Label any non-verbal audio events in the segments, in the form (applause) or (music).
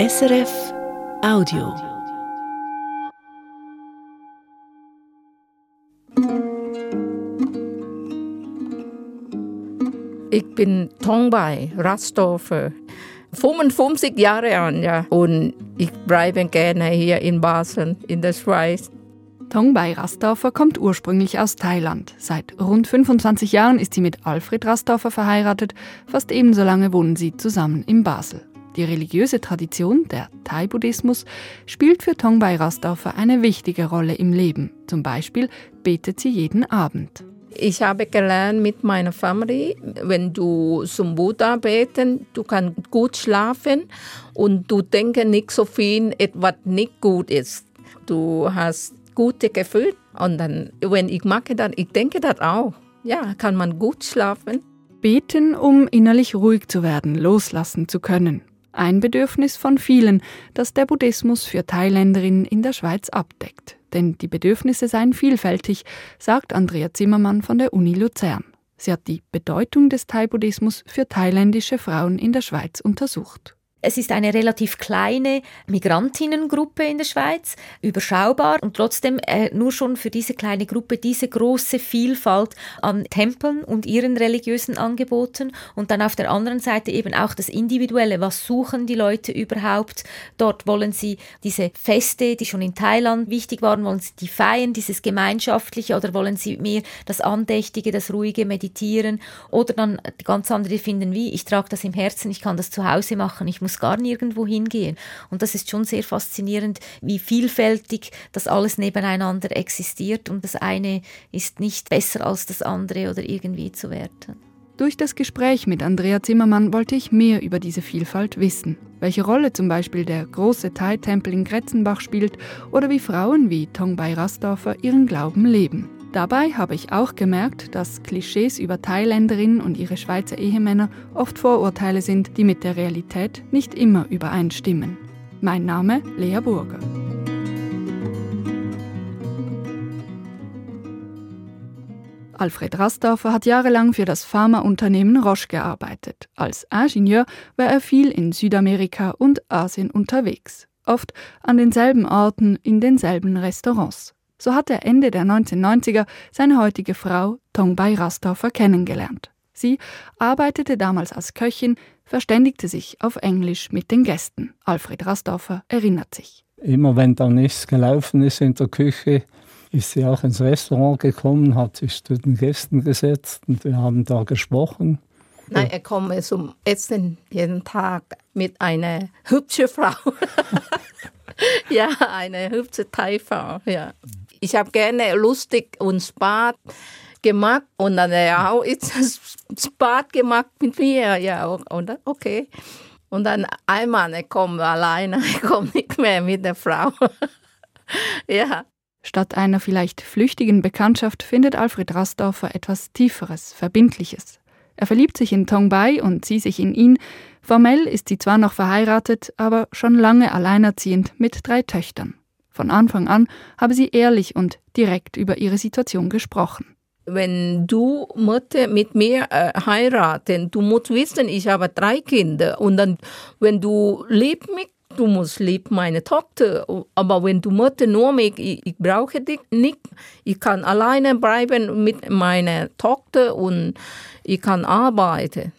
SRF Audio. Ich bin Tongbei Rasthofer, 55 Jahre alt, ja. Und ich bleibe gerne hier in Basel, in der Schweiz. Tongbei Rasthofer kommt ursprünglich aus Thailand. Seit rund 25 Jahren ist sie mit Alfred Rasthofer verheiratet. Fast ebenso lange wohnen sie zusammen in Basel. Die religiöse Tradition, der Thai-Buddhismus, spielt für Tongbei Rasthofer eine wichtige Rolle im Leben. Zum Beispiel betet sie jeden Abend. Ich habe gelernt mit meiner Familie, wenn du zum Buddha beten, du kannst gut schlafen und du denkst nicht so viel, etwas nicht gut ist. Du hast gute Gefühle und dann, wenn ich mache das, ich denke das auch. Ja, kann man gut schlafen. Beten, um innerlich ruhig zu werden, loslassen zu können. Ein Bedürfnis von vielen, das der Buddhismus für Thailänderinnen in der Schweiz abdeckt. Denn die Bedürfnisse seien vielfältig, sagt Andrea Zimmermann von der Uni Luzern. Sie hat die Bedeutung des Thai-Buddhismus für thailändische Frauen in der Schweiz untersucht. Es ist eine relativ kleine Migrantinnengruppe in der Schweiz, überschaubar und trotzdem äh, nur schon für diese kleine Gruppe diese große Vielfalt an Tempeln und ihren religiösen Angeboten und dann auf der anderen Seite eben auch das Individuelle. Was suchen die Leute überhaupt? Dort wollen sie diese Feste, die schon in Thailand wichtig waren, wollen sie die feiern, dieses Gemeinschaftliche oder wollen sie mehr das Andächtige, das Ruhige, Meditieren oder dann ganz andere finden wie, ich trage das im Herzen, ich kann das zu Hause machen, ich muss muss gar nirgendwo hingehen. Und das ist schon sehr faszinierend, wie vielfältig das alles nebeneinander existiert und das eine ist nicht besser als das andere oder irgendwie zu werten. Durch das Gespräch mit Andrea Zimmermann wollte ich mehr über diese Vielfalt wissen. Welche Rolle zum Beispiel der große Thai-Tempel in Gretzenbach spielt oder wie Frauen wie Tongbei Rasdorfer ihren Glauben leben. Dabei habe ich auch gemerkt, dass Klischees über Thailänderinnen und ihre Schweizer Ehemänner oft Vorurteile sind, die mit der Realität nicht immer übereinstimmen. Mein Name Lea Burger. Alfred Rasthofer hat jahrelang für das Pharmaunternehmen Roche gearbeitet. Als Ingenieur war er viel in Südamerika und Asien unterwegs, oft an denselben Orten, in denselben Restaurants. So hat er Ende der 1990er seine heutige Frau Tongbei Rasthofer kennengelernt. Sie arbeitete damals als Köchin, verständigte sich auf Englisch mit den Gästen. Alfred Rasthofer erinnert sich. Immer wenn da nichts gelaufen ist in der Küche, ist sie auch ins Restaurant gekommen, hat sich zu den Gästen gesetzt und wir haben da gesprochen. Nein, er kommt zum Essen jeden Tag mit einer hübschen Frau. (laughs) ja, eine hübsche Thai-Frau, ja ich habe gerne lustig und Spaß gemacht und dann ja auch (laughs) Spaß gemacht mit mir, ja, und dann, okay. Und dann einmal, ich komme alleine, (laughs) ich komme nicht mehr mit der Frau. (laughs) ja. Statt einer vielleicht flüchtigen Bekanntschaft findet Alfred Rastdorfer etwas Tieferes, Verbindliches. Er verliebt sich in Tongbei und sie sich in ihn. Formell ist sie zwar noch verheiratet, aber schon lange alleinerziehend mit drei Töchtern. Von Anfang an habe sie ehrlich und direkt über ihre Situation gesprochen. Wenn du Mutter mit mir äh, heiraten, du musst wissen, ich habe drei Kinder und dann, wenn du liebst mich, du musst lieb meine Tochter. Aber wenn du Mutter nur mich, ich, ich brauche dich nicht. Ich kann alleine bleiben mit meiner Tochter und ich kann arbeiten.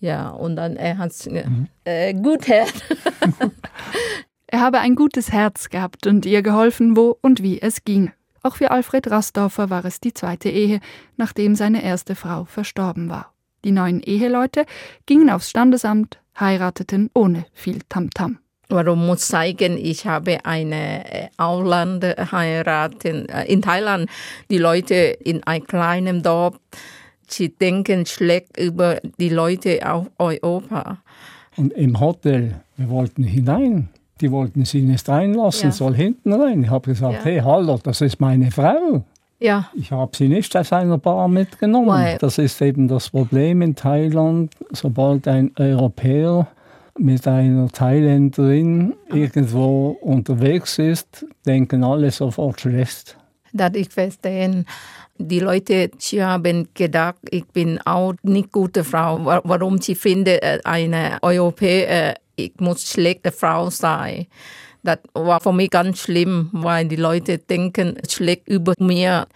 Ja, und dann er hat mhm. äh, gut Herz. (laughs) (laughs) Er habe ein gutes Herz gehabt und ihr geholfen, wo und wie es ging. Auch für Alfred Rastdorfer war es die zweite Ehe, nachdem seine erste Frau verstorben war. Die neuen Eheleute gingen aufs Standesamt, heirateten ohne viel Tamtam. Warum muss zeigen, ich habe eine äh, Auslandheirat in, äh, in Thailand. Die Leute in einem kleinen Dorf, sie denken schlecht über die Leute auf Europa. Und im Hotel, wir wollten hinein die wollten sie nicht reinlassen, ja. soll hinten rein. Ich habe gesagt, ja. hey, hallo, das ist meine Frau. Ja. Ich habe sie nicht aus einer Bar mitgenommen. Weil das ist eben das Problem in Thailand. Sobald ein Europäer mit einer Thailänderin irgendwo unterwegs ist, denken alle sofort schlecht. Das ich verstehe. Die Leute sie haben gedacht, ich bin auch nicht gute Frau. Warum sie finden äh, eine Europäer ich muss schlechte Frau sein. Das war für mich ganz schlimm, weil die Leute denken schlecht über mir.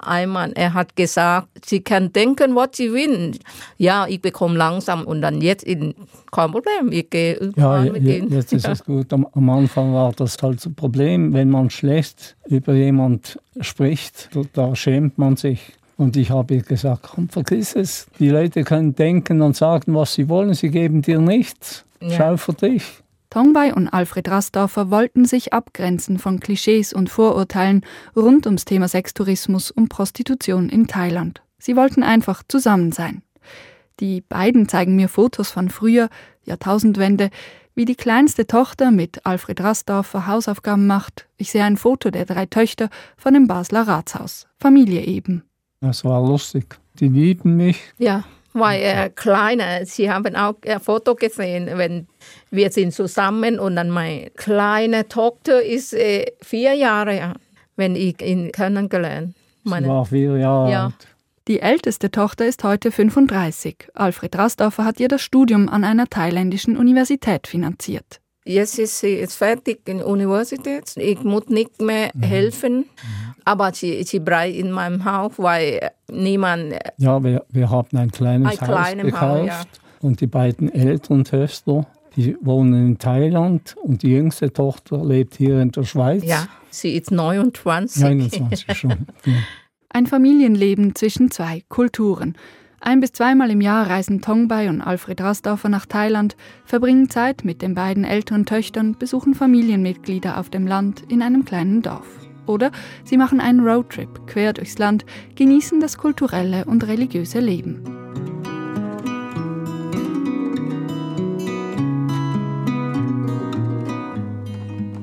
Einmal, er hat gesagt, sie kann denken, was sie will. Ja, ich bekomme langsam und dann jetzt in, kein Problem, ich gehe ja, mit ihnen. Jetzt ist ja. (laughs) es gut. Am, am, Anfang war das halt ein Problem, wenn man schlecht über jemand spricht, da schämt man sich. Und ich habe gesagt, komm, vergiss es. Die Leute können denken und sagen, was sie wollen, sie geben dir nichts. Ja. Schau für dich. Tongbei und Alfred Rastorfer wollten sich abgrenzen von Klischees und Vorurteilen rund ums Thema Sextourismus und Prostitution in Thailand. Sie wollten einfach zusammen sein. Die beiden zeigen mir Fotos von früher, Jahrtausendwende, wie die kleinste Tochter mit Alfred Rastorfer Hausaufgaben macht. Ich sehe ein Foto der drei Töchter von dem Basler Ratshaus. Familie eben. Das war lustig. Die lieben mich. Ja, weil äh, kleine, sie haben auch ein Foto gesehen, wenn wir sind zusammen und dann meine kleine Tochter ist äh, vier Jahre alt, wenn ich ihn kennengelernt. Meine, sie war vier Jahre ja. alt. Die älteste Tochter ist heute 35. Alfred Rastoffer hat ihr das Studium an einer thailändischen Universität finanziert. Jetzt ist sie jetzt fertig in der Universität. Ich muss nicht mehr mhm. helfen, mhm. aber sie, sie bleibt in meinem Haus, weil niemand. Ja, wir, wir haben ein kleines ein Haus gekauft Haus, ja. und die beiden älteren Töchter, die wohnen in Thailand und die jüngste Tochter lebt hier in der Schweiz. Ja, sie ist 29. 29 schon. (laughs) Ja. Ein Familienleben zwischen zwei Kulturen. Ein bis zweimal im Jahr reisen Tongbei und Alfred Rasdorfer nach Thailand, verbringen Zeit mit den beiden älteren Töchtern, besuchen Familienmitglieder auf dem Land in einem kleinen Dorf. Oder sie machen einen Roadtrip quer durchs Land, genießen das kulturelle und religiöse Leben.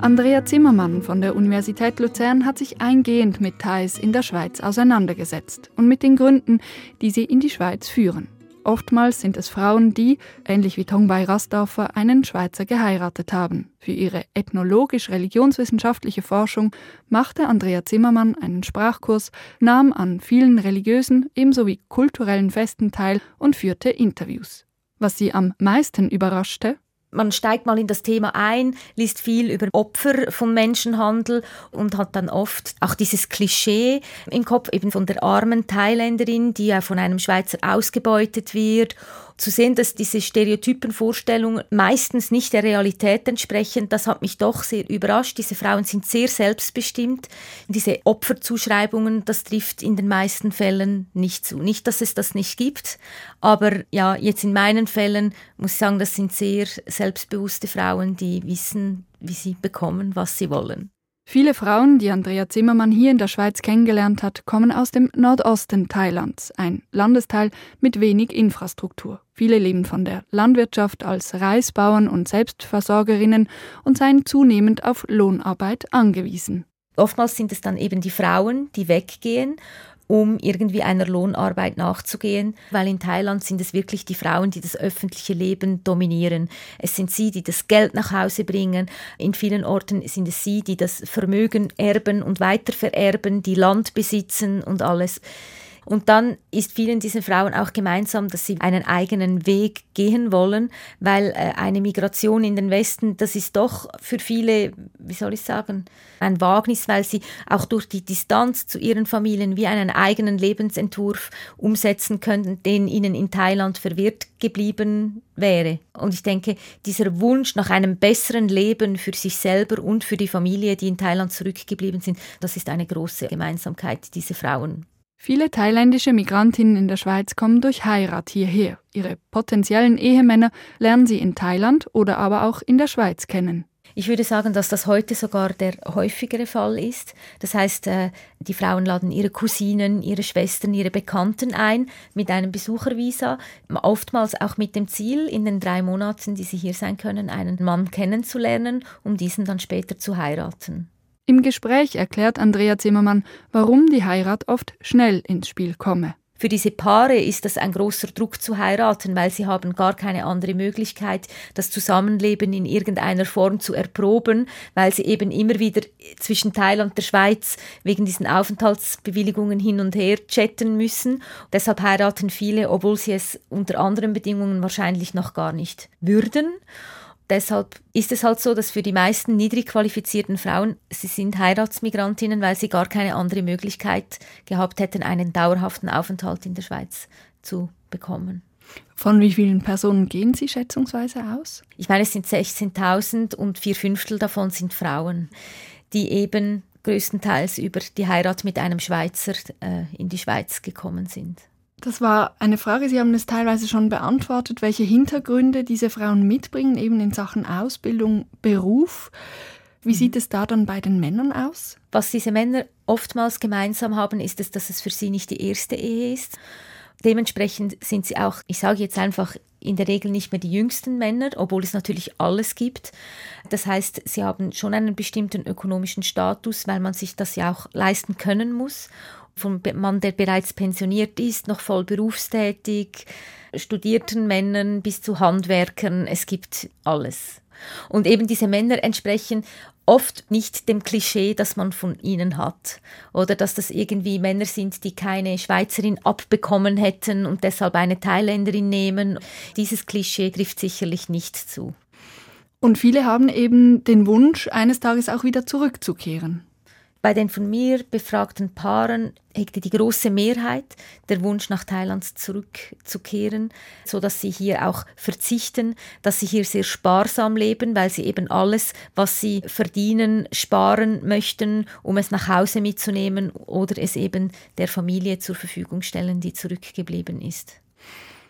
Andrea Zimmermann von der Universität Luzern hat sich eingehend mit Thais in der Schweiz auseinandergesetzt und mit den Gründen, die sie in die Schweiz führen. Oftmals sind es Frauen, die, ähnlich wie Tongbei Rastdorfer, einen Schweizer geheiratet haben. Für ihre ethnologisch-religionswissenschaftliche Forschung machte Andrea Zimmermann einen Sprachkurs, nahm an vielen religiösen ebenso wie kulturellen Festen teil und führte Interviews. Was sie am meisten überraschte, man steigt mal in das Thema ein, liest viel über Opfer von Menschenhandel und hat dann oft auch dieses Klischee im Kopf eben von der armen Thailänderin, die ja von einem Schweizer ausgebeutet wird zu sehen, dass diese Stereotypenvorstellungen meistens nicht der Realität entsprechen, das hat mich doch sehr überrascht. Diese Frauen sind sehr selbstbestimmt. Diese Opferzuschreibungen, das trifft in den meisten Fällen nicht zu. Nicht, dass es das nicht gibt, aber ja, jetzt in meinen Fällen muss ich sagen, das sind sehr selbstbewusste Frauen, die wissen, wie sie bekommen, was sie wollen. Viele Frauen, die Andrea Zimmermann hier in der Schweiz kennengelernt hat, kommen aus dem Nordosten Thailands, ein Landesteil mit wenig Infrastruktur. Viele leben von der Landwirtschaft als Reisbauern und Selbstversorgerinnen und seien zunehmend auf Lohnarbeit angewiesen. Oftmals sind es dann eben die Frauen, die weggehen um irgendwie einer Lohnarbeit nachzugehen, weil in Thailand sind es wirklich die Frauen, die das öffentliche Leben dominieren. Es sind sie, die das Geld nach Hause bringen. In vielen Orten sind es sie, die das Vermögen erben und weitervererben, die Land besitzen und alles. Und dann ist vielen diesen Frauen auch gemeinsam, dass sie einen eigenen Weg gehen wollen, weil äh, eine Migration in den Westen, das ist doch für viele, wie soll ich sagen, ein Wagnis, weil sie auch durch die Distanz zu ihren Familien wie einen eigenen Lebensentwurf umsetzen könnten, den ihnen in Thailand verwirrt geblieben wäre. Und ich denke, dieser Wunsch nach einem besseren Leben für sich selber und für die Familie, die in Thailand zurückgeblieben sind, das ist eine große Gemeinsamkeit dieser Frauen. Viele thailändische Migrantinnen in der Schweiz kommen durch Heirat hierher. Ihre potenziellen Ehemänner lernen sie in Thailand oder aber auch in der Schweiz kennen. Ich würde sagen, dass das heute sogar der häufigere Fall ist. Das heißt, äh, die Frauen laden ihre Cousinen, ihre Schwestern, ihre Bekannten ein mit einem Besuchervisa, oftmals auch mit dem Ziel, in den drei Monaten, die sie hier sein können, einen Mann kennenzulernen, um diesen dann später zu heiraten. Im Gespräch erklärt Andrea Zimmermann, warum die Heirat oft schnell ins Spiel komme. Für diese Paare ist das ein großer Druck zu heiraten, weil sie haben gar keine andere Möglichkeit, das Zusammenleben in irgendeiner Form zu erproben, weil sie eben immer wieder zwischen Thailand und der Schweiz wegen diesen Aufenthaltsbewilligungen hin und her chatten müssen. Deshalb heiraten viele, obwohl sie es unter anderen Bedingungen wahrscheinlich noch gar nicht würden. Deshalb ist es halt so, dass für die meisten niedrig qualifizierten Frauen, sie sind Heiratsmigrantinnen, weil sie gar keine andere Möglichkeit gehabt hätten, einen dauerhaften Aufenthalt in der Schweiz zu bekommen. Von wie vielen Personen gehen Sie schätzungsweise aus? Ich meine, es sind 16.000 und vier Fünftel davon sind Frauen, die eben größtenteils über die Heirat mit einem Schweizer äh, in die Schweiz gekommen sind. Das war eine Frage, Sie haben es teilweise schon beantwortet, welche Hintergründe diese Frauen mitbringen, eben in Sachen Ausbildung, Beruf. Wie mhm. sieht es da dann bei den Männern aus? Was diese Männer oftmals gemeinsam haben, ist es, dass es für sie nicht die erste Ehe ist. Dementsprechend sind sie auch, ich sage jetzt einfach, in der Regel nicht mehr die jüngsten Männer, obwohl es natürlich alles gibt. Das heißt, sie haben schon einen bestimmten ökonomischen Status, weil man sich das ja auch leisten können muss. Vom Mann, der bereits pensioniert ist, noch voll berufstätig, studierten Männern bis zu Handwerkern, es gibt alles. Und eben diese Männer entsprechen oft nicht dem Klischee, das man von ihnen hat. Oder dass das irgendwie Männer sind, die keine Schweizerin abbekommen hätten und deshalb eine Thailänderin nehmen. Dieses Klischee trifft sicherlich nicht zu. Und viele haben eben den Wunsch, eines Tages auch wieder zurückzukehren. Bei den von mir befragten Paaren hegte die große Mehrheit der Wunsch, nach Thailand zurückzukehren, so dass sie hier auch verzichten, dass sie hier sehr sparsam leben, weil sie eben alles, was sie verdienen, sparen möchten, um es nach Hause mitzunehmen oder es eben der Familie zur Verfügung stellen, die zurückgeblieben ist.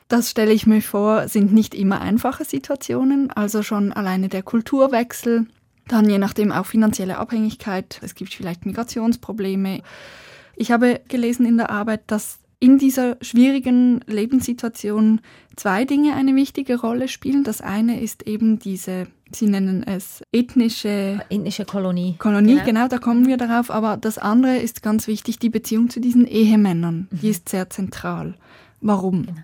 Das stelle ich mir vor, sind nicht immer einfache Situationen, also schon alleine der Kulturwechsel, dann je nachdem auch finanzielle Abhängigkeit. Es gibt vielleicht Migrationsprobleme. Ich habe gelesen in der Arbeit, dass in dieser schwierigen Lebenssituation zwei Dinge eine wichtige Rolle spielen. Das eine ist eben diese, Sie nennen es ethnische, ethnische Kolonie. Kolonie, genau. genau, da kommen wir darauf. Aber das andere ist ganz wichtig, die Beziehung zu diesen Ehemännern. Mhm. Die ist sehr zentral. Warum? Genau.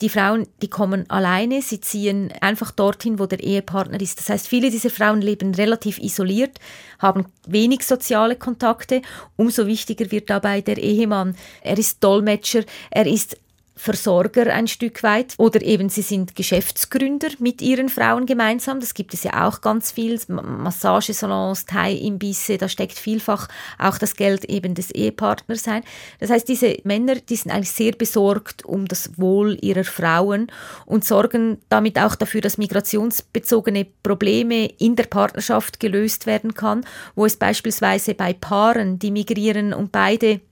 Die Frauen, die kommen alleine, sie ziehen einfach dorthin, wo der Ehepartner ist. Das heißt, viele dieser Frauen leben relativ isoliert, haben wenig soziale Kontakte. Umso wichtiger wird dabei der Ehemann. Er ist Dolmetscher, er ist Versorger ein Stück weit oder eben sie sind Geschäftsgründer mit ihren Frauen gemeinsam. Das gibt es ja auch ganz viel. Massagesalons, Thai-Imbisse, da steckt vielfach auch das Geld eben des Ehepartners ein. Das heißt, diese Männer, die sind eigentlich sehr besorgt um das Wohl ihrer Frauen und sorgen damit auch dafür, dass migrationsbezogene Probleme in der Partnerschaft gelöst werden kann, wo es beispielsweise bei Paaren, die migrieren und beide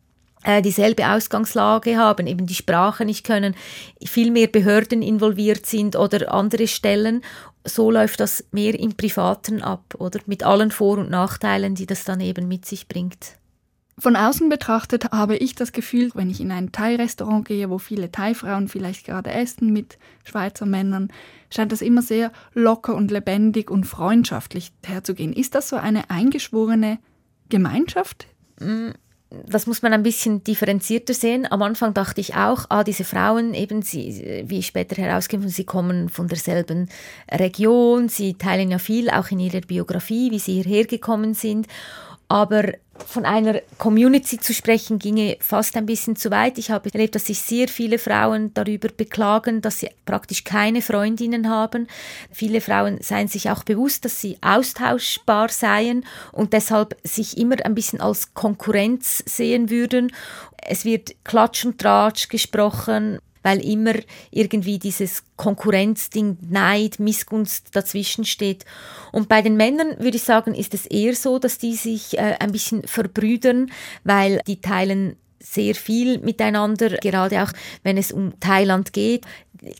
dieselbe Ausgangslage haben, eben die Sprache nicht können, viel mehr Behörden involviert sind oder andere Stellen. So läuft das mehr im Privaten ab, oder? Mit allen Vor- und Nachteilen, die das dann eben mit sich bringt. Von außen betrachtet habe ich das Gefühl, wenn ich in ein Thai-Restaurant gehe, wo viele Thai-Frauen vielleicht gerade essen mit Schweizer Männern, scheint das immer sehr locker und lebendig und freundschaftlich herzugehen. Ist das so eine eingeschworene Gemeinschaft? Mm das muss man ein bisschen differenzierter sehen. Am Anfang dachte ich auch, ah, diese Frauen, eben sie, wie ich später herausgefunden, sie kommen von derselben Region, sie teilen ja viel, auch in ihrer Biografie, wie sie hierher gekommen sind. Aber von einer Community zu sprechen, ginge fast ein bisschen zu weit. Ich habe erlebt, dass sich sehr viele Frauen darüber beklagen, dass sie praktisch keine Freundinnen haben. Viele Frauen seien sich auch bewusst, dass sie austauschbar seien und deshalb sich immer ein bisschen als Konkurrenz sehen würden. Es wird Klatsch und Tratsch gesprochen weil immer irgendwie dieses Konkurrenzding, Neid, Missgunst dazwischen steht. Und bei den Männern würde ich sagen, ist es eher so, dass die sich äh, ein bisschen verbrüdern, weil die teilen sehr viel miteinander, gerade auch wenn es um Thailand geht.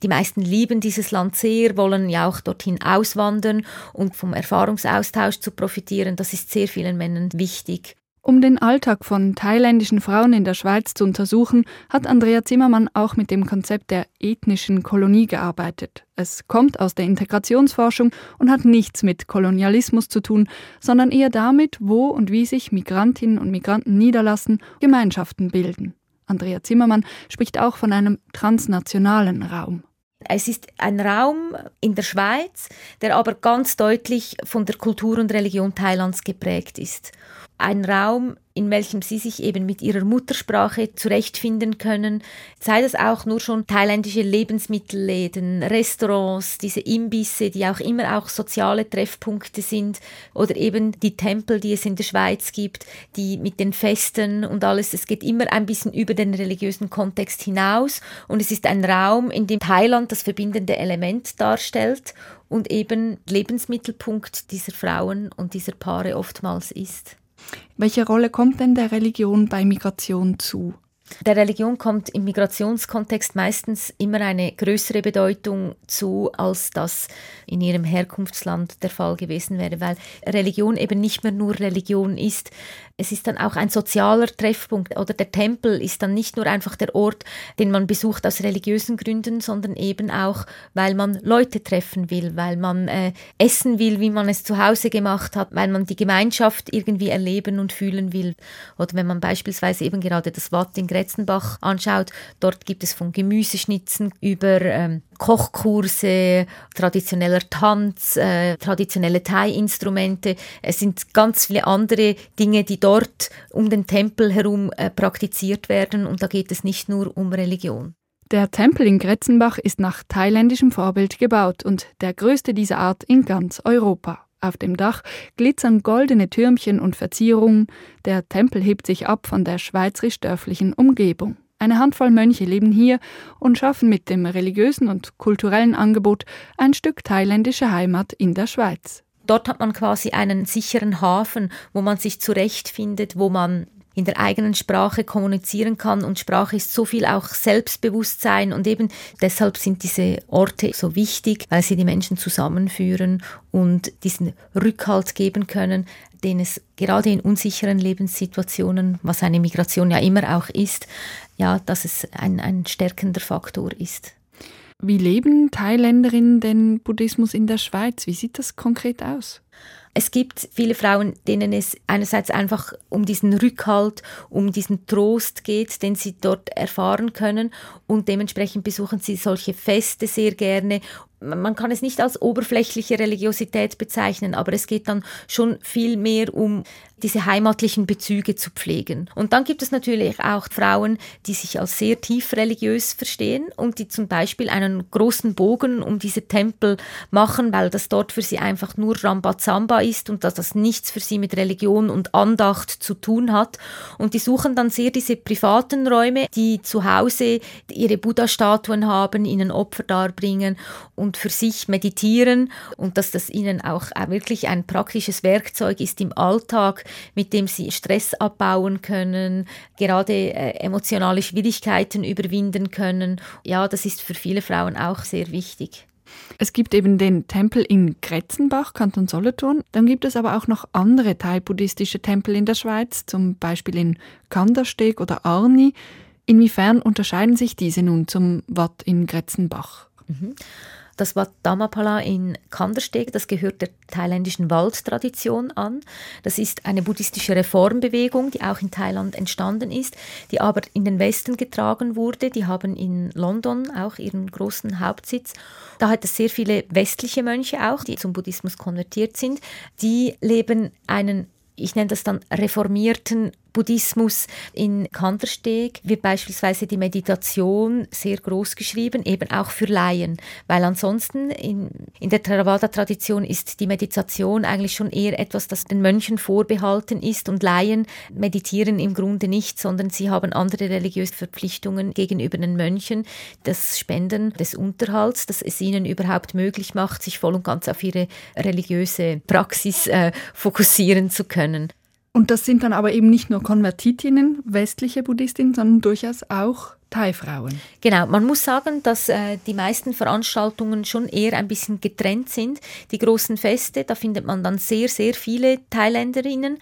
Die meisten lieben dieses Land sehr, wollen ja auch dorthin auswandern und vom Erfahrungsaustausch zu profitieren. Das ist sehr vielen Männern wichtig. Um den Alltag von thailändischen Frauen in der Schweiz zu untersuchen, hat Andrea Zimmermann auch mit dem Konzept der ethnischen Kolonie gearbeitet. Es kommt aus der Integrationsforschung und hat nichts mit Kolonialismus zu tun, sondern eher damit, wo und wie sich Migrantinnen und Migranten niederlassen, Gemeinschaften bilden. Andrea Zimmermann spricht auch von einem transnationalen Raum. Es ist ein Raum in der Schweiz, der aber ganz deutlich von der Kultur und Religion Thailands geprägt ist. Ein Raum, in welchem sie sich eben mit ihrer Muttersprache zurechtfinden können. Sei das auch nur schon thailändische Lebensmittelläden, Restaurants, diese Imbisse, die auch immer auch soziale Treffpunkte sind oder eben die Tempel, die es in der Schweiz gibt, die mit den Festen und alles. Es geht immer ein bisschen über den religiösen Kontext hinaus und es ist ein Raum, in dem Thailand das verbindende Element darstellt und eben Lebensmittelpunkt dieser Frauen und dieser Paare oftmals ist. Welche Rolle kommt denn der Religion bei Migration zu? Der Religion kommt im Migrationskontext meistens immer eine größere Bedeutung zu, als das in ihrem Herkunftsland der Fall gewesen wäre, weil Religion eben nicht mehr nur Religion ist es ist dann auch ein sozialer Treffpunkt oder der Tempel ist dann nicht nur einfach der Ort, den man besucht aus religiösen Gründen, sondern eben auch, weil man Leute treffen will, weil man äh, essen will, wie man es zu Hause gemacht hat, weil man die Gemeinschaft irgendwie erleben und fühlen will. Oder wenn man beispielsweise eben gerade das Watt in Gretzenbach anschaut, dort gibt es von Gemüseschnitzen über ähm, Kochkurse, traditioneller Tanz, äh, traditionelle Thai-Instrumente. Es sind ganz viele andere Dinge, die dort um den Tempel herum äh, praktiziert werden und da geht es nicht nur um Religion. Der Tempel in Gretzenbach ist nach thailändischem Vorbild gebaut und der größte dieser Art in ganz Europa. Auf dem Dach glitzern goldene Türmchen und Verzierungen. Der Tempel hebt sich ab von der schweizerisch-dörflichen Umgebung. Eine Handvoll Mönche leben hier und schaffen mit dem religiösen und kulturellen Angebot ein Stück thailändische Heimat in der Schweiz. Dort hat man quasi einen sicheren Hafen, wo man sich zurechtfindet, wo man in der eigenen Sprache kommunizieren kann und Sprache ist so viel auch Selbstbewusstsein und eben deshalb sind diese Orte so wichtig, weil sie die Menschen zusammenführen und diesen Rückhalt geben können, den es gerade in unsicheren Lebenssituationen, was eine Migration ja immer auch ist, ja, dass es ein, ein stärkender Faktor ist. Wie leben Thailänderinnen den Buddhismus in der Schweiz? Wie sieht das konkret aus? Es gibt viele Frauen, denen es einerseits einfach um diesen Rückhalt, um diesen Trost geht, den sie dort erfahren können. Und dementsprechend besuchen sie solche Feste sehr gerne man kann es nicht als oberflächliche Religiosität bezeichnen, aber es geht dann schon viel mehr um diese heimatlichen Bezüge zu pflegen. Und dann gibt es natürlich auch Frauen, die sich als sehr tief religiös verstehen und die zum Beispiel einen großen Bogen um diese Tempel machen, weil das dort für sie einfach nur Rambazamba ist und dass das nichts für sie mit Religion und Andacht zu tun hat. Und die suchen dann sehr diese privaten Räume, die zu Hause ihre Buddha-Statuen haben, ihnen Opfer darbringen und für sich meditieren und dass das ihnen auch wirklich ein praktisches Werkzeug ist im Alltag, mit dem sie Stress abbauen können, gerade äh, emotionale Schwierigkeiten überwinden können. Ja, das ist für viele Frauen auch sehr wichtig. Es gibt eben den Tempel in Gretzenbach, Kanton Solothurn. Dann gibt es aber auch noch andere thai-buddhistische Tempel in der Schweiz, zum Beispiel in Kandersteg oder Arni. Inwiefern unterscheiden sich diese nun zum Watt in Gretzenbach? Mhm. Das Wat Dhammapala in Kandersteg, das gehört der thailändischen Waldtradition an. Das ist eine buddhistische Reformbewegung, die auch in Thailand entstanden ist, die aber in den Westen getragen wurde. Die haben in London auch ihren großen Hauptsitz. Da hat es sehr viele westliche Mönche auch, die zum Buddhismus konvertiert sind. Die leben einen ich nenne das dann reformierten Buddhismus in Kandersteg wird beispielsweise die Meditation sehr groß geschrieben, eben auch für Laien, weil ansonsten in, in der Theravada-Tradition ist die Meditation eigentlich schon eher etwas, das den Mönchen vorbehalten ist. Und Laien meditieren im Grunde nicht, sondern sie haben andere religiöse Verpflichtungen gegenüber den Mönchen, das Spenden des Unterhalts, das es ihnen überhaupt möglich macht, sich voll und ganz auf ihre religiöse Praxis äh, fokussieren zu können. Und das sind dann aber eben nicht nur Konvertitinnen, westliche Buddhistinnen, sondern durchaus auch Thai-Frauen. Genau, man muss sagen, dass äh, die meisten Veranstaltungen schon eher ein bisschen getrennt sind. Die großen Feste, da findet man dann sehr, sehr viele Thailänderinnen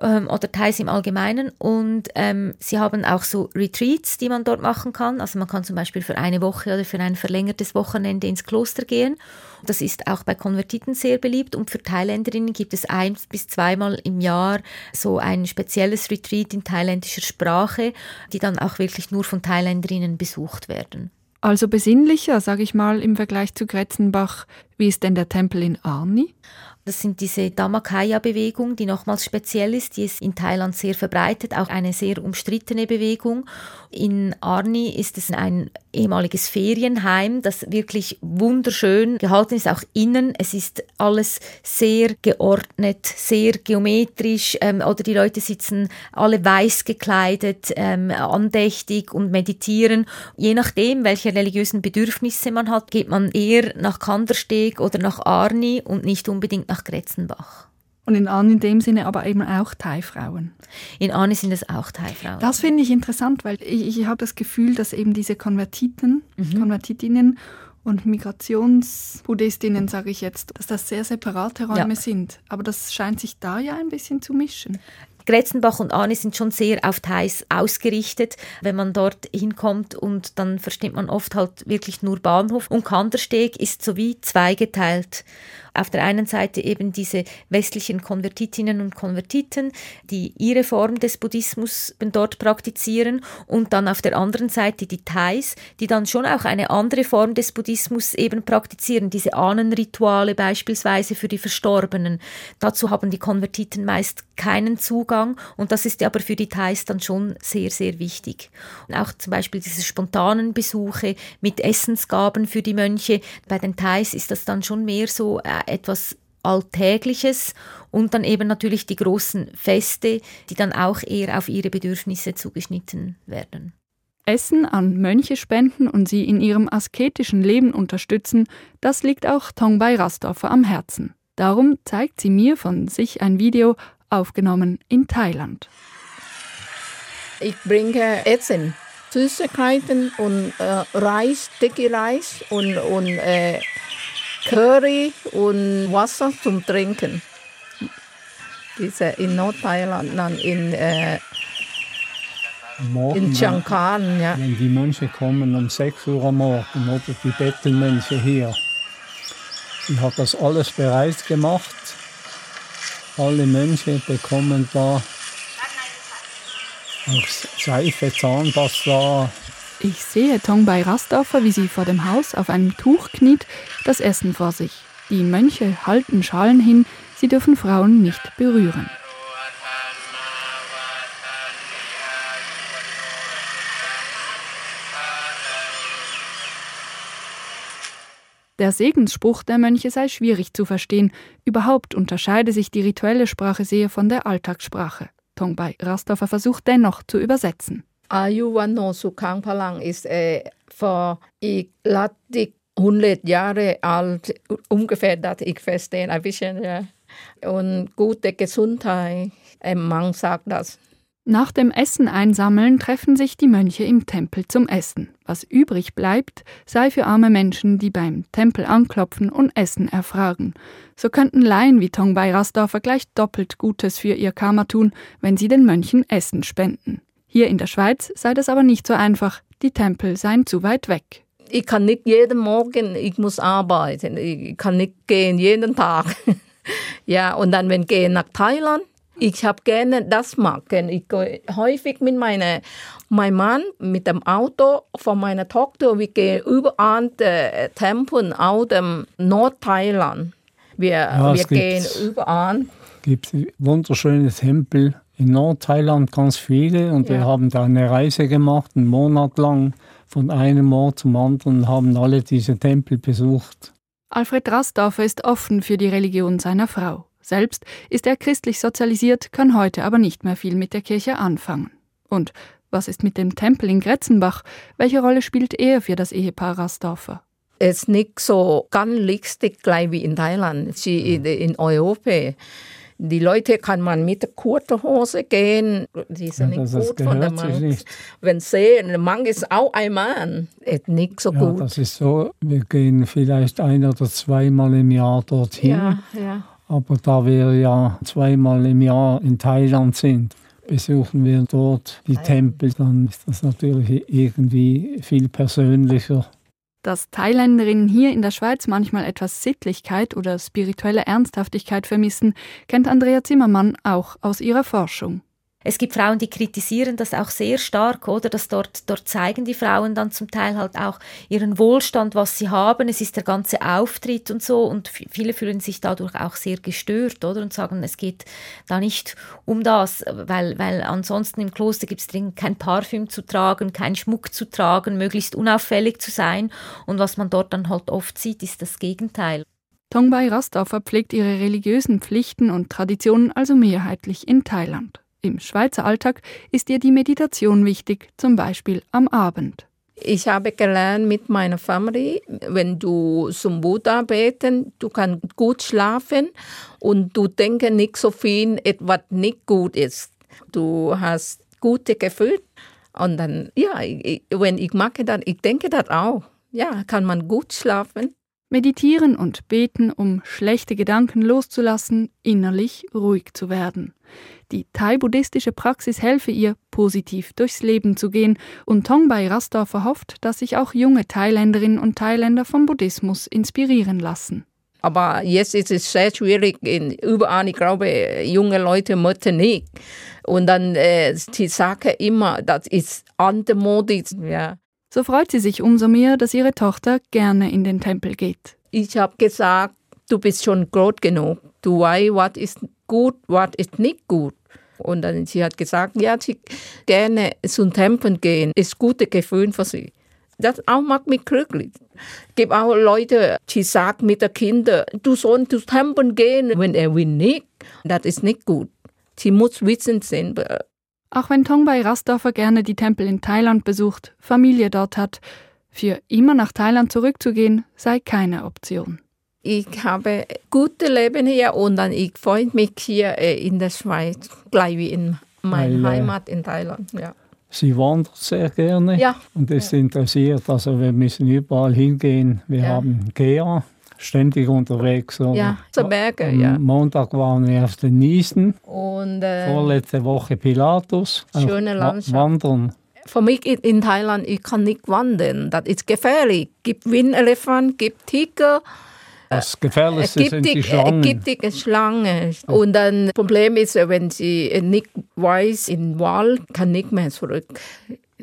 ähm, oder Thais im Allgemeinen. Und ähm, sie haben auch so Retreats, die man dort machen kann. Also man kann zum Beispiel für eine Woche oder für ein verlängertes Wochenende ins Kloster gehen. Das ist auch bei Konvertiten sehr beliebt. Und für Thailänderinnen gibt es ein bis zweimal im Jahr so ein spezielles Retreat in thailändischer Sprache, die dann auch wirklich nur von Thailänderinnen besucht werden. Also besinnlicher, sage ich mal, im Vergleich zu Gretzenbach. Wie ist denn der Tempel in Arni? Das sind diese Dhammakaya-Bewegung, die nochmals speziell ist, die ist in Thailand sehr verbreitet, auch eine sehr umstrittene Bewegung. In Arni ist es ein ehemaliges Ferienheim, das wirklich wunderschön gehalten ist, auch innen. Es ist alles sehr geordnet, sehr geometrisch ähm, oder die Leute sitzen alle weiß gekleidet, ähm, andächtig und meditieren. Je nachdem, welche religiösen Bedürfnisse man hat, geht man eher nach Kandersteg oder nach Arni und nicht unbedingt nach Gretzenbach. Und in Arni in dem Sinne aber eben auch Thai-Frauen. In Arni sind es auch Thai-Frauen. Das finde ich interessant, weil ich, ich habe das Gefühl, dass eben diese Konvertiten, mhm. Konvertitinnen und Migrationsbuddhistinnen, sage ich jetzt, dass das sehr separate Räume ja. sind. Aber das scheint sich da ja ein bisschen zu mischen. Gretzenbach und Arni sind schon sehr auf Thais ausgerichtet. Wenn man dort hinkommt und dann versteht man oft halt wirklich nur Bahnhof. Und Kandersteg ist so wie zweigeteilt auf der einen Seite eben diese westlichen Konvertitinnen und Konvertiten, die ihre Form des Buddhismus dort praktizieren und dann auf der anderen Seite die Thais, die dann schon auch eine andere Form des Buddhismus eben praktizieren, diese Ahnenrituale beispielsweise für die Verstorbenen. Dazu haben die Konvertiten meist keinen Zugang und das ist aber für die Thais dann schon sehr, sehr wichtig. Und auch zum Beispiel diese spontanen Besuche mit Essensgaben für die Mönche. Bei den Thais ist das dann schon mehr so etwas Alltägliches und dann eben natürlich die großen Feste, die dann auch eher auf ihre Bedürfnisse zugeschnitten werden. Essen an Mönche spenden und sie in ihrem asketischen Leben unterstützen, das liegt auch Tongbei Rastorfer am Herzen. Darum zeigt sie mir von sich ein Video, aufgenommen in Thailand. Ich bringe Essen, Süßigkeiten und äh, Reis, dicke Reis und, und äh, Curry und Wasser zum Trinken. Diese in Nordthailand, dann in, äh, in Chiang ja. Wenn die Mönche kommen um 6 Uhr am Morgen oder die Bettelmönche hier, sie hat das alles bereit gemacht. Alle Mönche bekommen da auch Seife, Zahnpasta, ich sehe Tongbei Rastoffer, wie sie vor dem Haus auf einem Tuch kniet, das Essen vor sich. Die Mönche halten Schalen hin, sie dürfen Frauen nicht berühren. Der Segensspruch der Mönche sei schwierig zu verstehen. Überhaupt unterscheide sich die rituelle Sprache sehr von der Alltagssprache. Tongbei Rastoffer versucht dennoch zu übersetzen. อายุวันโนสุขังพลัง ist äh, vor ich lattig 100 Jahre alt ungefähr dass ich verstehe ein bisschen ja. und gute Gesundheit ein Mann sagt das nach dem Essen einsammeln treffen sich die Mönche im Tempel zum Essen. Was übrig bleibt, sei für arme Menschen, die beim Tempel anklopfen und Essen erfragen. So könnten Laien wie Tongbei Rasdorfer gleich doppelt Gutes für ihr Karma tun, wenn sie den Mönchen Essen spenden. Hier in der Schweiz sei das aber nicht so einfach, die Tempel seien zu weit weg. Ich kann nicht jeden Morgen, ich muss arbeiten, ich kann nicht gehen jeden Tag. (laughs) ja, und dann, wenn ich gehe nach Thailand, ich habe gerne das machen. Ich gehe häufig mit meinem mein Mann mit dem Auto von meiner Tochter. Wir gehen überall die Tempel aus dem Nordthailand. Wir, ja, wir gehen überall. Es gibt wunderschöne Tempel in Nordthailand ganz viele und ja. wir haben da eine Reise gemacht, einen Monat lang von einem Ort zum anderen und haben alle diese Tempel besucht. Alfred Rasdorfer ist offen für die Religion seiner Frau. Selbst ist er christlich sozialisiert, kann heute aber nicht mehr viel mit der Kirche anfangen. Und was ist mit dem Tempel in Gretzenbach? Welche Rolle spielt er für das Ehepaar Rasdorfer? Es ist nicht so ganz lustig gleich wie in Thailand, wie in Europa. Die Leute kann man mit kurzer Hose gehen, die sind ja, nicht gut von der Mann. Wenn sehen, der Mann ist auch ein Mann, ist nicht so ja, gut. Das ist so, wir gehen vielleicht ein oder zweimal im Jahr dorthin. Ja, ja. Aber da wir ja zweimal im Jahr in Thailand sind, besuchen wir dort die Tempel, dann ist das natürlich irgendwie viel persönlicher. Dass Thailänderinnen hier in der Schweiz manchmal etwas Sittlichkeit oder spirituelle Ernsthaftigkeit vermissen, kennt Andrea Zimmermann auch aus ihrer Forschung. Es gibt Frauen, die kritisieren das auch sehr stark, oder? Dass dort, dort zeigen die Frauen dann zum Teil halt auch ihren Wohlstand, was sie haben. Es ist der ganze Auftritt und so. Und viele fühlen sich dadurch auch sehr gestört, oder? Und sagen, es geht da nicht um das, weil, weil ansonsten im Kloster gibt es drin kein Parfüm zu tragen, kein Schmuck zu tragen, möglichst unauffällig zu sein. Und was man dort dann halt oft sieht, ist das Gegenteil. Tongbai Rastaffer pflegt ihre religiösen Pflichten und Traditionen also mehrheitlich in Thailand. Im Schweizer Alltag ist ihr die Meditation wichtig, zum Beispiel am Abend. Ich habe gelernt mit meiner Familie, wenn du zum Buddha beten, du kannst gut schlafen und du denkst nicht so viel, etwas nicht gut ist. Du hast gute Gefühle und dann, ja, ich, wenn ich mache das, ich denke das auch. Ja, kann man gut schlafen. Meditieren und beten, um schlechte Gedanken loszulassen, innerlich ruhig zu werden. Die thai-buddhistische Praxis helfe ihr, positiv durchs Leben zu gehen, und Tongbai Rastor hofft, dass sich auch junge Thailänderinnen und Thailänder vom Buddhismus inspirieren lassen. Aber jetzt ist es sehr schwierig, in, überall, ich glaube, junge Leute möchten nicht. Und dann, äh, die sagen immer, das ist antemodisch, ja. So freut sie sich umso mehr, dass ihre Tochter gerne in den Tempel geht. Ich habe gesagt, du bist schon groß genug. Du weißt, was ist gut, was ist nicht gut. Und dann sie hat gesagt, ja, sie gerne zum Tempel gehen, ist gute Gefühl für sie. Das auch macht mich glücklich. Es gibt auch Leute, die sagen mit den Kindern, du sollst zum Tempel gehen, wenn er will nicht. Das ist nicht gut. Sie muss wissen. Auch wenn Tongbai Rasdorfer gerne die Tempel in Thailand besucht, Familie dort hat, für immer nach Thailand zurückzugehen sei keine Option. Ich habe gute Leben hier und dann ich freue mich hier äh, in der Schweiz, gleich wie in meiner Heimat in Thailand. Ja. Sie wandert sehr gerne ja. und ist interessiert. Also wir müssen überall hingehen. Wir ja. haben Gea, ständig unterwegs. So. Ja, zu Berge, Am ja. Montag waren wir auf den Niesen. Und, äh, Vorletzte Woche Pilatus. Schöne Landschaft. Wandern. Für mich in Thailand, ich kann nicht wandern. Das ist gefährlich. Es gibt Windelefant, es gibt Tiger. Das Gefährlichste sind die Schlangen. Giftige Schlangen. Und dann das Problem ist, wenn sie nicht weiß, in Wald kann nicht mehr zurück.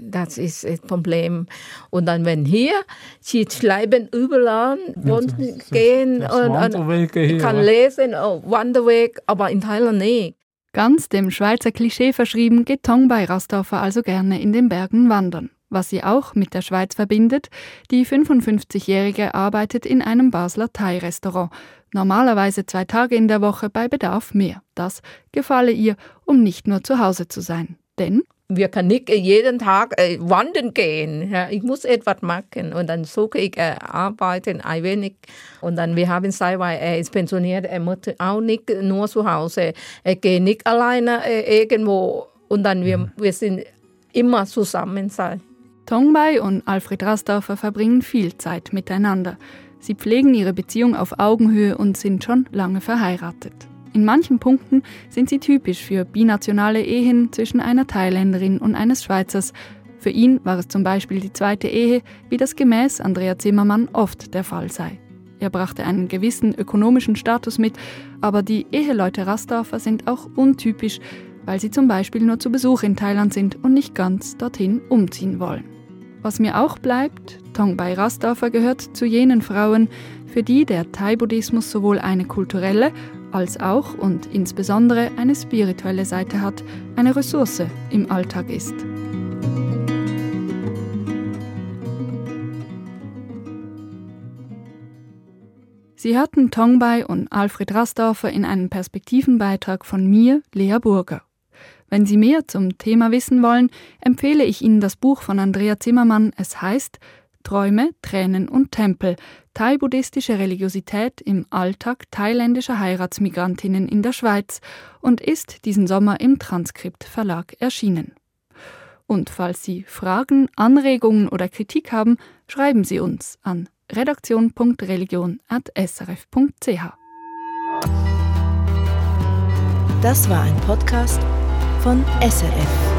Das ist das Problem. Und dann, wenn hier, sie schreiben überall, wo sie gehen und, und kann lesen, oh, Wanderweg, aber in Thailand nicht. Ganz dem Schweizer Klischee verschrieben, geht Tong bei Rastaufer also gerne in den Bergen wandern. Was sie auch mit der Schweiz verbindet, die 55-Jährige arbeitet in einem Basler Thai-Restaurant. Normalerweise zwei Tage in der Woche bei Bedarf mehr. Das gefalle ihr, um nicht nur zu Hause zu sein. Denn wir können nicht jeden Tag äh, wandern gehen. Ja, ich muss etwas machen und dann suche ich äh, arbeiten ein wenig. Und dann wir haben weil er ist pensioniert, er muss auch nicht nur zu Hause. Er geht nicht alleine äh, irgendwo und dann wir, mhm. wir sind immer zusammen sein. Tongbai und Alfred Rasdorfer verbringen viel Zeit miteinander. Sie pflegen ihre Beziehung auf Augenhöhe und sind schon lange verheiratet. In manchen Punkten sind sie typisch für binationale Ehen zwischen einer Thailänderin und eines Schweizers. Für ihn war es zum Beispiel die zweite Ehe, wie das gemäß Andrea Zimmermann oft der Fall sei. Er brachte einen gewissen ökonomischen Status mit, aber die Eheleute Rasdorfer sind auch untypisch, weil sie zum Beispiel nur zu Besuch in Thailand sind und nicht ganz dorthin umziehen wollen. Was mir auch bleibt, Tongbai Rasdorfer gehört zu jenen Frauen, für die der Thai-Buddhismus sowohl eine kulturelle als auch und insbesondere eine spirituelle Seite hat, eine Ressource im Alltag ist. Sie hörten Tongbai und Alfred Rasdorfer in einem Perspektivenbeitrag von mir, Lea Burger. Wenn Sie mehr zum Thema wissen wollen, empfehle ich Ihnen das Buch von Andrea Zimmermann. Es heißt Träume, Tränen und Tempel, thai-buddhistische Religiosität im Alltag thailändischer Heiratsmigrantinnen in der Schweiz und ist diesen Sommer im Transkript Verlag erschienen. Und falls Sie Fragen, Anregungen oder Kritik haben, schreiben Sie uns an redaktion.religion.srf.ch. Das war ein Podcast von SRF.